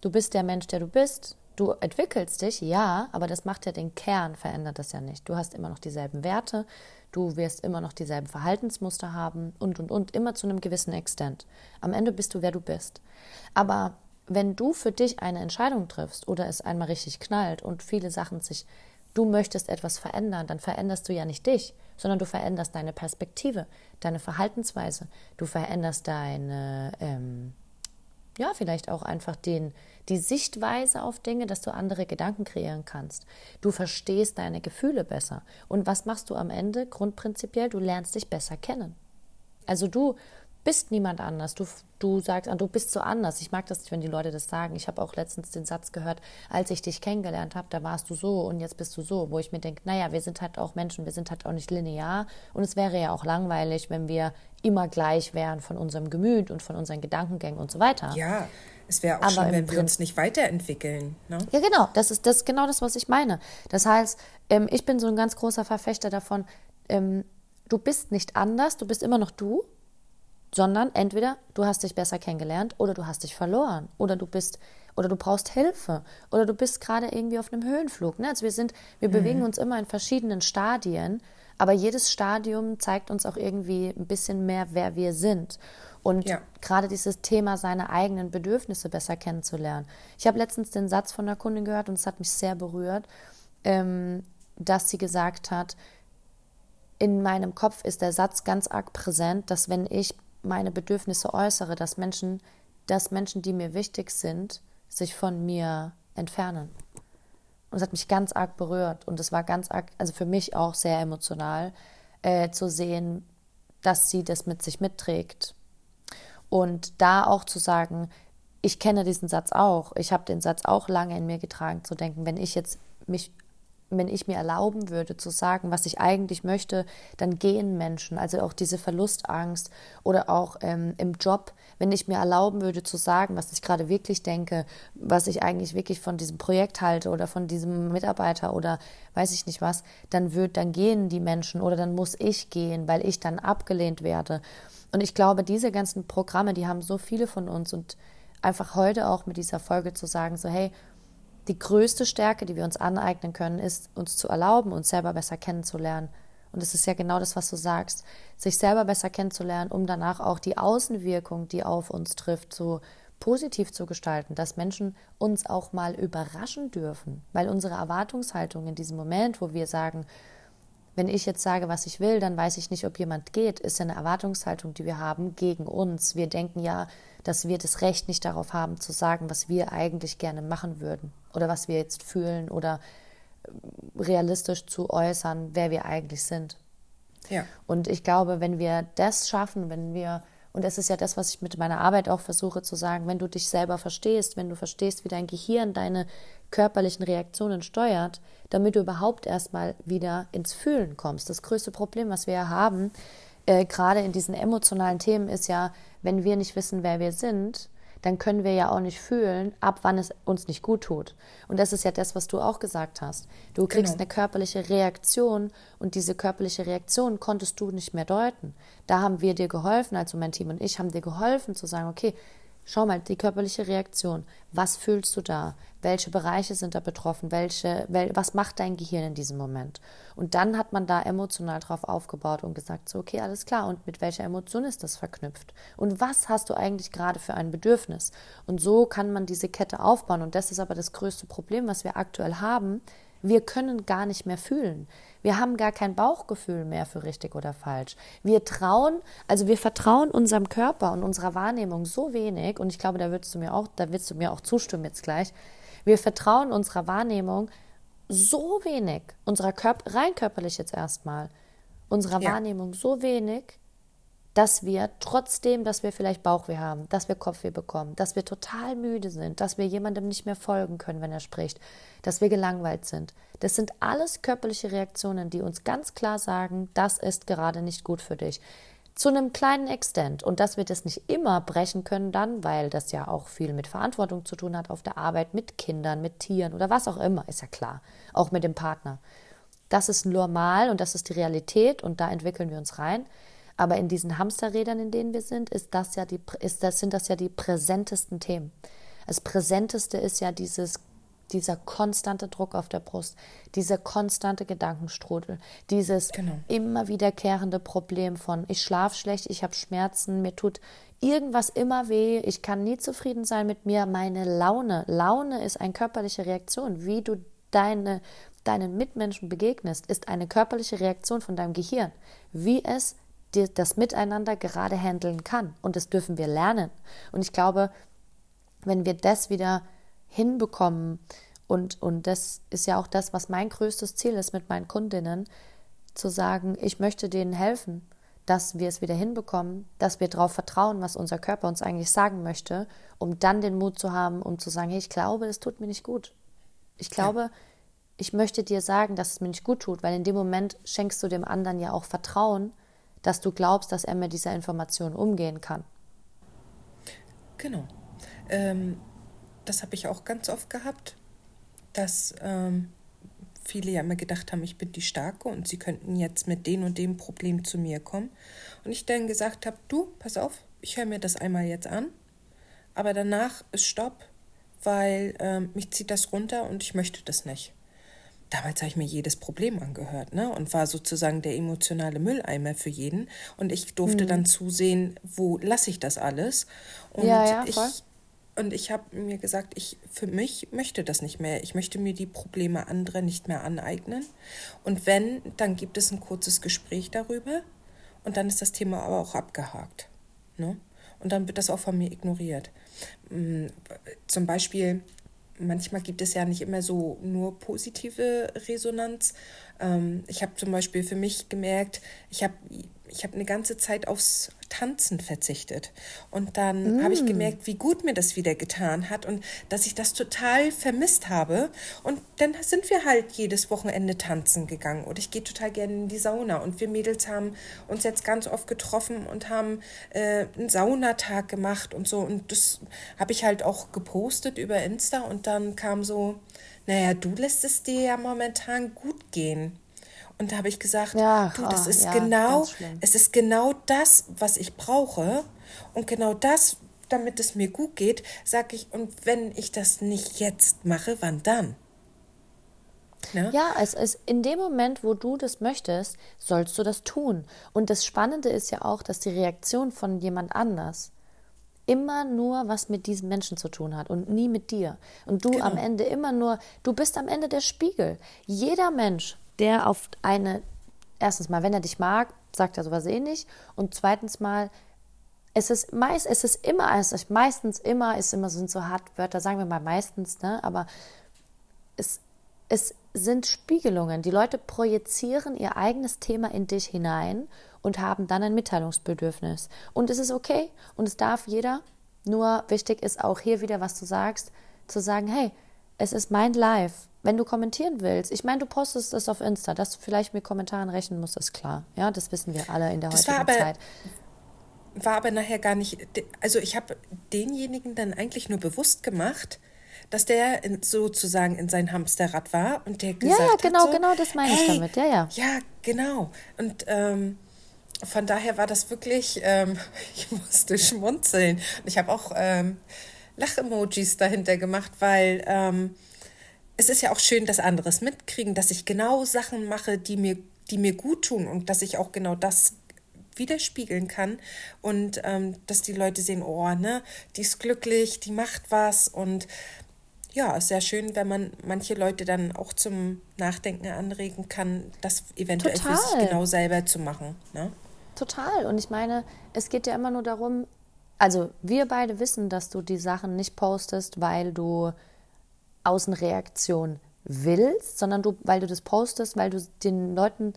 Du bist der Mensch, der du bist. Du entwickelst dich, ja, aber das macht ja den Kern, verändert das ja nicht. Du hast immer noch dieselben Werte, du wirst immer noch dieselben Verhaltensmuster haben und, und, und, immer zu einem gewissen Extent. Am Ende bist du, wer du bist. Aber wenn du für dich eine Entscheidung triffst oder es einmal richtig knallt und viele Sachen sich, du möchtest etwas verändern, dann veränderst du ja nicht dich, sondern du veränderst deine Perspektive, deine Verhaltensweise, du veränderst deine, ähm, ja, vielleicht auch einfach den, die Sichtweise auf Dinge, dass du andere Gedanken kreieren kannst. Du verstehst deine Gefühle besser. Und was machst du am Ende? Grundprinzipiell, du lernst dich besser kennen. Also du bist niemand anders. Du, du sagst, du bist so anders. Ich mag das nicht, wenn die Leute das sagen. Ich habe auch letztens den Satz gehört, als ich dich kennengelernt habe, da warst du so und jetzt bist du so, wo ich mir denke, naja, wir sind halt auch Menschen, wir sind halt auch nicht linear und es wäre ja auch langweilig, wenn wir immer gleich wären von unserem Gemüt und von unseren Gedankengängen und so weiter. Ja, es wäre auch Aber schon, wenn wir uns nicht weiterentwickeln. Ne? Ja, genau. Das ist das genau das, was ich meine. Das heißt, ähm, ich bin so ein ganz großer Verfechter davon, ähm, du bist nicht anders, du bist immer noch du sondern entweder du hast dich besser kennengelernt oder du hast dich verloren oder du bist oder du brauchst Hilfe oder du bist gerade irgendwie auf einem Höhenflug. Ne? Also wir sind, wir mhm. bewegen uns immer in verschiedenen Stadien, aber jedes Stadium zeigt uns auch irgendwie ein bisschen mehr, wer wir sind. Und ja. gerade dieses Thema, seine eigenen Bedürfnisse besser kennenzulernen. Ich habe letztens den Satz von einer Kundin gehört und es hat mich sehr berührt, ähm, dass sie gesagt hat, in meinem Kopf ist der Satz ganz arg präsent, dass wenn ich meine Bedürfnisse äußere, dass Menschen, dass Menschen, die mir wichtig sind, sich von mir entfernen. Und es hat mich ganz arg berührt und es war ganz arg, also für mich auch sehr emotional, äh, zu sehen, dass sie das mit sich mitträgt. Und da auch zu sagen, ich kenne diesen Satz auch, ich habe den Satz auch lange in mir getragen, zu denken, wenn ich jetzt mich wenn ich mir erlauben würde zu sagen, was ich eigentlich möchte, dann gehen Menschen. Also auch diese Verlustangst oder auch ähm, im Job, wenn ich mir erlauben würde zu sagen, was ich gerade wirklich denke, was ich eigentlich wirklich von diesem Projekt halte oder von diesem Mitarbeiter oder weiß ich nicht was, dann wird, dann gehen die Menschen oder dann muss ich gehen, weil ich dann abgelehnt werde. Und ich glaube, diese ganzen Programme, die haben so viele von uns und einfach heute auch mit dieser Folge zu sagen, so hey, die größte Stärke, die wir uns aneignen können, ist, uns zu erlauben, uns selber besser kennenzulernen. Und es ist ja genau das, was du sagst, sich selber besser kennenzulernen, um danach auch die Außenwirkung, die auf uns trifft, so positiv zu gestalten, dass Menschen uns auch mal überraschen dürfen, weil unsere Erwartungshaltung in diesem Moment, wo wir sagen, Wenn ich jetzt sage, was ich will, dann weiß ich nicht, ob jemand geht. Ist ja eine Erwartungshaltung, die wir haben gegen uns. Wir denken ja, dass wir das Recht nicht darauf haben, zu sagen, was wir eigentlich gerne machen würden oder was wir jetzt fühlen oder äh, realistisch zu äußern, wer wir eigentlich sind. Ja. Und ich glaube, wenn wir das schaffen, wenn wir und das ist ja das, was ich mit meiner Arbeit auch versuche zu sagen, wenn du dich selber verstehst, wenn du verstehst, wie dein Gehirn deine körperlichen Reaktionen steuert, damit du überhaupt erstmal wieder ins Fühlen kommst. Das größte Problem, was wir ja haben, äh, gerade in diesen emotionalen Themen, ist ja, wenn wir nicht wissen, wer wir sind, dann können wir ja auch nicht fühlen, ab wann es uns nicht gut tut. Und das ist ja das, was du auch gesagt hast. Du kriegst genau. eine körperliche Reaktion und diese körperliche Reaktion konntest du nicht mehr deuten. Da haben wir dir geholfen, also mein Team und ich haben dir geholfen zu sagen, okay, Schau mal, die körperliche Reaktion. Was fühlst du da? Welche Bereiche sind da betroffen? Welche, wel, was macht dein Gehirn in diesem Moment? Und dann hat man da emotional drauf aufgebaut und gesagt, so, okay, alles klar. Und mit welcher Emotion ist das verknüpft? Und was hast du eigentlich gerade für ein Bedürfnis? Und so kann man diese Kette aufbauen. Und das ist aber das größte Problem, was wir aktuell haben. Wir können gar nicht mehr fühlen. Wir haben gar kein Bauchgefühl mehr für richtig oder falsch. Wir trauen, also wir vertrauen unserem Körper und unserer Wahrnehmung so wenig, und ich glaube, da würdest du mir auch, da wirst du mir auch zustimmen jetzt gleich. Wir vertrauen unserer Wahrnehmung so wenig, unserer Körper, rein körperlich jetzt erstmal, unserer ja. Wahrnehmung so wenig, dass wir trotzdem, dass wir vielleicht Bauchweh haben, dass wir Kopfweh bekommen, dass wir total müde sind, dass wir jemandem nicht mehr folgen können, wenn er spricht, dass wir gelangweilt sind. Das sind alles körperliche Reaktionen, die uns ganz klar sagen, das ist gerade nicht gut für dich. Zu einem kleinen Extent. Und dass wir das nicht immer brechen können dann, weil das ja auch viel mit Verantwortung zu tun hat auf der Arbeit, mit Kindern, mit Tieren oder was auch immer, ist ja klar. Auch mit dem Partner. Das ist normal und das ist die Realität und da entwickeln wir uns rein. Aber in diesen Hamsterrädern, in denen wir sind, ist das ja die, ist das, sind das ja die präsentesten Themen. Das Präsenteste ist ja dieses, dieser konstante Druck auf der Brust, dieser konstante Gedankenstrudel, dieses genau. immer wiederkehrende Problem von ich schlafe schlecht, ich habe Schmerzen, mir tut irgendwas immer weh, ich kann nie zufrieden sein mit mir, meine Laune. Laune ist eine körperliche Reaktion, wie du deine, deinen Mitmenschen begegnest, ist eine körperliche Reaktion von deinem Gehirn, wie es das Miteinander gerade handeln kann. Und das dürfen wir lernen. Und ich glaube, wenn wir das wieder hinbekommen, und, und das ist ja auch das, was mein größtes Ziel ist mit meinen Kundinnen, zu sagen, ich möchte denen helfen, dass wir es wieder hinbekommen, dass wir darauf vertrauen, was unser Körper uns eigentlich sagen möchte, um dann den Mut zu haben, um zu sagen, hey, ich glaube, es tut mir nicht gut. Ich glaube, ja. ich möchte dir sagen, dass es mir nicht gut tut, weil in dem Moment schenkst du dem anderen ja auch Vertrauen, dass du glaubst, dass er mit dieser Information umgehen kann. Genau. Ähm, das habe ich auch ganz oft gehabt, dass ähm, viele ja immer gedacht haben, ich bin die Starke und sie könnten jetzt mit dem und dem Problem zu mir kommen. Und ich dann gesagt habe, du, pass auf, ich höre mir das einmal jetzt an, aber danach ist Stopp, weil ähm, mich zieht das runter und ich möchte das nicht damals habe ich mir jedes Problem angehört, ne? Und war sozusagen der emotionale Mülleimer für jeden. Und ich durfte mhm. dann zusehen, wo lasse ich das alles. Und ja, ja, ich und ich habe mir gesagt, ich für mich möchte das nicht mehr. Ich möchte mir die Probleme anderer nicht mehr aneignen. Und wenn, dann gibt es ein kurzes Gespräch darüber und dann ist das Thema aber auch abgehakt. Ne? Und dann wird das auch von mir ignoriert. Mm, zum Beispiel manchmal gibt es ja nicht immer so nur positive Resonanz. Ähm, ich habe zum Beispiel für mich gemerkt, ich habe ich habe eine ganze Zeit aufs Tanzen verzichtet. Und dann mm. habe ich gemerkt, wie gut mir das wieder getan hat und dass ich das total vermisst habe. Und dann sind wir halt jedes Wochenende tanzen gegangen. Und ich gehe total gerne in die Sauna. Und wir Mädels haben uns jetzt ganz oft getroffen und haben äh, einen Saunatag gemacht und so. Und das habe ich halt auch gepostet über Insta. Und dann kam so, naja, du lässt es dir ja momentan gut gehen. Und da habe ich gesagt, ja, du, das oh, ist ja, genau, es ist genau das, was ich brauche. Und genau das, damit es mir gut geht, sage ich, und wenn ich das nicht jetzt mache, wann dann? Ne? Ja, es ist in dem Moment, wo du das möchtest, sollst du das tun. Und das Spannende ist ja auch, dass die Reaktion von jemand anders immer nur was mit diesem Menschen zu tun hat und nie mit dir. Und du genau. am Ende immer nur, du bist am Ende der Spiegel. Jeder Mensch der auf eine erstens mal, wenn er dich mag, sagt er sowas eh nicht. Und zweitens mal, es ist meist, es ist immer, es ist meistens immer, ist immer sind so hart Wörter, sagen wir mal meistens, ne? Aber es, es sind Spiegelungen. Die Leute projizieren ihr eigenes Thema in dich hinein und haben dann ein Mitteilungsbedürfnis. Und es ist okay und es darf jeder. Nur wichtig ist auch hier wieder, was du sagst, zu sagen, hey, es ist mein Life. Wenn du kommentieren willst, ich meine, du postest es auf Insta, dass du vielleicht mit Kommentaren rechnen musst, ist klar. Ja, das wissen wir alle in der das heutigen aber, Zeit. War aber nachher gar nicht, also ich habe denjenigen dann eigentlich nur bewusst gemacht, dass der in, sozusagen in sein Hamsterrad war und der gesagt ja, ja, genau, hat so, genau, das meine ich hey, damit, ja, ja. Ja, genau. Und ähm, von daher war das wirklich, ähm, (laughs) ich musste schmunzeln. Und ich habe auch ähm, Lach-Emojis dahinter gemacht, weil ähm, es ist ja auch schön, dass andere es mitkriegen, dass ich genau Sachen mache, die mir, die mir gut tun und dass ich auch genau das widerspiegeln kann und ähm, dass die Leute sehen, oh, ne, die ist glücklich, die macht was und ja, ist sehr schön, wenn man manche Leute dann auch zum Nachdenken anregen kann, das eventuell Total. für sich genau selber zu machen. Ne? Total. Und ich meine, es geht ja immer nur darum, also wir beide wissen, dass du die Sachen nicht postest, weil du Außenreaktion willst, sondern du, weil du das postest, weil du den Leuten,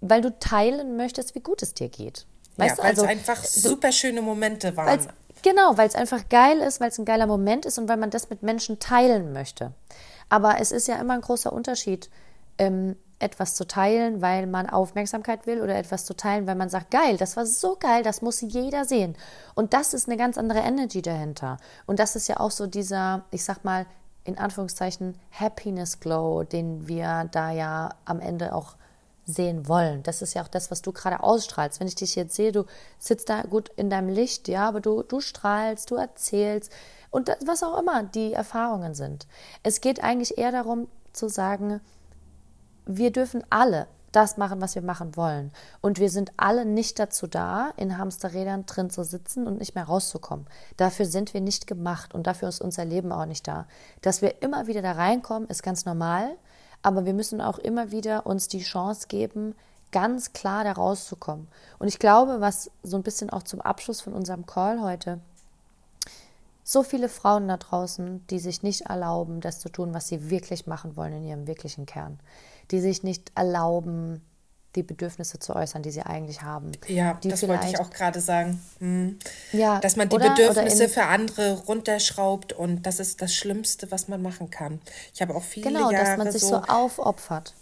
weil du teilen möchtest, wie gut es dir geht. Weißt ja, weil also, es einfach super schöne Momente waren. Genau, weil es einfach geil ist, weil es ein geiler Moment ist und weil man das mit Menschen teilen möchte. Aber es ist ja immer ein großer Unterschied, ähm, etwas zu teilen, weil man Aufmerksamkeit will oder etwas zu teilen, weil man sagt, geil, das war so geil, das muss jeder sehen. Und das ist eine ganz andere Energy dahinter. Und das ist ja auch so dieser, ich sag mal, in Anführungszeichen Happiness Glow, den wir da ja am Ende auch sehen wollen. Das ist ja auch das, was du gerade ausstrahlst. Wenn ich dich jetzt sehe, du sitzt da gut in deinem Licht, ja, aber du, du strahlst, du erzählst und das, was auch immer die Erfahrungen sind. Es geht eigentlich eher darum zu sagen, wir dürfen alle das machen, was wir machen wollen. Und wir sind alle nicht dazu da, in Hamsterrädern drin zu sitzen und nicht mehr rauszukommen. Dafür sind wir nicht gemacht und dafür ist unser Leben auch nicht da. Dass wir immer wieder da reinkommen, ist ganz normal, aber wir müssen auch immer wieder uns die Chance geben, ganz klar da rauszukommen. Und ich glaube, was so ein bisschen auch zum Abschluss von unserem Call heute so viele Frauen da draußen, die sich nicht erlauben, das zu tun, was sie wirklich machen wollen in ihrem wirklichen Kern die sich nicht erlauben, die Bedürfnisse zu äußern, die sie eigentlich haben. Ja, die das wollte ich auch gerade sagen. Mhm. Ja, Dass man die oder, Bedürfnisse oder für andere runterschraubt und das ist das Schlimmste, was man machen kann. Ich habe auch viele genau, Jahre dass man sich so, so aufopfert.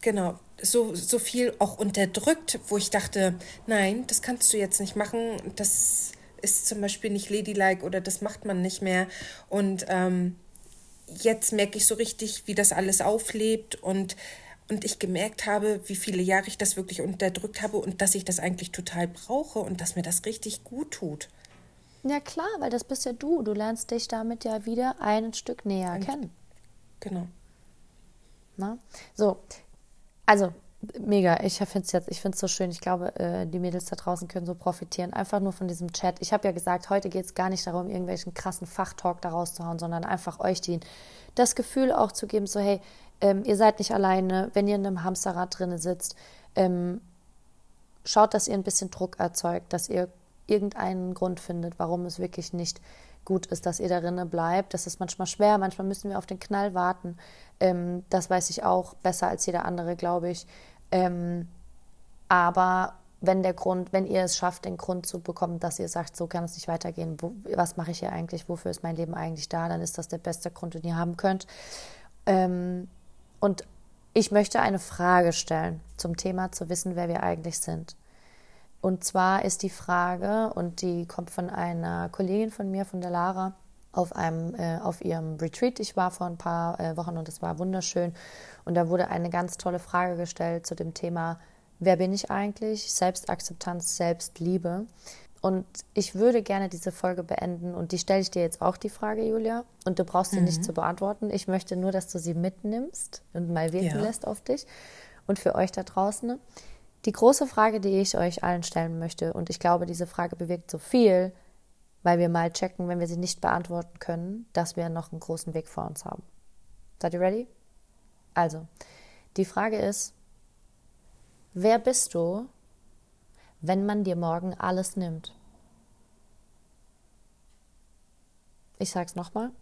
Genau, so, so viel auch unterdrückt, wo ich dachte, nein, das kannst du jetzt nicht machen, das ist zum Beispiel nicht ladylike oder das macht man nicht mehr. Und ähm, jetzt merke ich so richtig, wie das alles auflebt und und ich gemerkt habe, wie viele Jahre ich das wirklich unterdrückt habe und dass ich das eigentlich total brauche und dass mir das richtig gut tut. Ja klar, weil das bist ja du. Du lernst dich damit ja wieder ein Stück näher ein kennen. Genau. Na? So, also mega. Ich finde es jetzt, ich finde es so schön. Ich glaube, äh, die Mädels da draußen können so profitieren. Einfach nur von diesem Chat. Ich habe ja gesagt, heute geht es gar nicht darum, irgendwelchen krassen Fachtalk da rauszuhauen, sondern einfach euch die, das Gefühl auch zu geben, so hey, ähm, ihr seid nicht alleine, wenn ihr in einem Hamsterrad drin sitzt. Ähm, schaut, dass ihr ein bisschen Druck erzeugt, dass ihr irgendeinen Grund findet, warum es wirklich nicht gut ist, dass ihr darinne bleibt. Das ist manchmal schwer, manchmal müssen wir auf den Knall warten. Ähm, das weiß ich auch besser als jeder andere, glaube ich. Ähm, aber wenn der Grund, wenn ihr es schafft, den Grund zu bekommen, dass ihr sagt, so kann es nicht weitergehen, wo, was mache ich hier eigentlich, wofür ist mein Leben eigentlich da, dann ist das der beste Grund, den ihr haben könnt. Ähm, und ich möchte eine Frage stellen zum Thema zu wissen, wer wir eigentlich sind. Und zwar ist die Frage, und die kommt von einer Kollegin von mir, von der Lara, auf einem äh, auf ihrem Retreat. Ich war vor ein paar äh, Wochen und es war wunderschön. Und da wurde eine ganz tolle Frage gestellt zu dem Thema, wer bin ich eigentlich? Selbstakzeptanz, Selbstliebe. Und ich würde gerne diese Folge beenden und die stelle ich dir jetzt auch die Frage, Julia. Und du brauchst sie mhm. nicht zu beantworten. Ich möchte nur, dass du sie mitnimmst und mal wirken ja. lässt auf dich und für euch da draußen. Die große Frage, die ich euch allen stellen möchte, und ich glaube, diese Frage bewirkt so viel, weil wir mal checken, wenn wir sie nicht beantworten können, dass wir noch einen großen Weg vor uns haben. Seid ihr ready? Also, die Frage ist, Wer bist du, wenn man dir morgen alles nimmt? Ich sag's nochmal.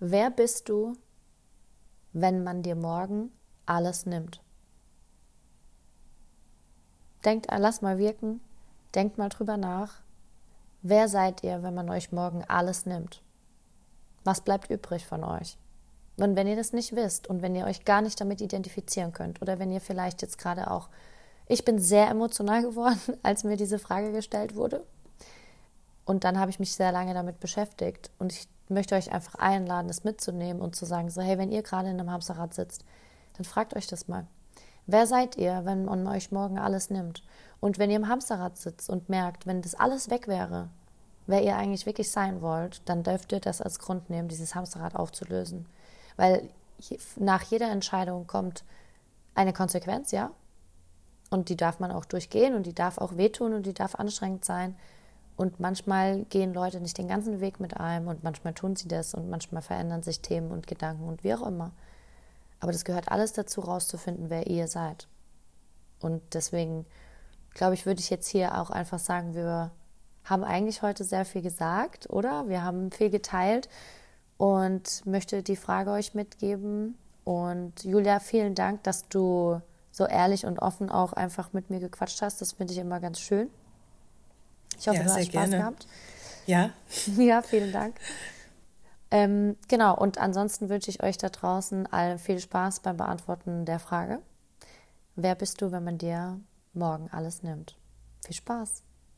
Wer bist du, wenn man dir morgen alles nimmt? Denkt, lass mal wirken, denkt mal drüber nach. Wer seid ihr, wenn man euch morgen alles nimmt? Was bleibt übrig von euch? Und wenn ihr das nicht wisst und wenn ihr euch gar nicht damit identifizieren könnt oder wenn ihr vielleicht jetzt gerade auch, ich bin sehr emotional geworden, (laughs) als mir diese Frage gestellt wurde. Und dann habe ich mich sehr lange damit beschäftigt und ich möchte euch einfach einladen, das mitzunehmen und zu sagen, so hey, wenn ihr gerade in einem Hamsterrad sitzt, dann fragt euch das mal. Wer seid ihr, wenn man euch morgen alles nimmt? Und wenn ihr im Hamsterrad sitzt und merkt, wenn das alles weg wäre, wer ihr eigentlich wirklich sein wollt, dann dürft ihr das als Grund nehmen, dieses Hamsterrad aufzulösen. Weil nach jeder Entscheidung kommt eine Konsequenz, ja. Und die darf man auch durchgehen und die darf auch wehtun und die darf anstrengend sein. Und manchmal gehen Leute nicht den ganzen Weg mit einem und manchmal tun sie das und manchmal verändern sich Themen und Gedanken und wie auch immer. Aber das gehört alles dazu, rauszufinden, wer ihr seid. Und deswegen, glaube ich, würde ich jetzt hier auch einfach sagen, wir haben eigentlich heute sehr viel gesagt, oder? Wir haben viel geteilt und möchte die Frage euch mitgeben. Und Julia, vielen Dank, dass du so ehrlich und offen auch einfach mit mir gequatscht hast. Das finde ich immer ganz schön. Ich hoffe, ja, du hast Spaß gerne. gehabt. Ja. (laughs) Ja, vielen Dank. Ähm, genau, und ansonsten wünsche ich euch da draußen allen viel Spaß beim Beantworten der Frage. Wer bist du, wenn man dir morgen alles nimmt? Viel Spaß!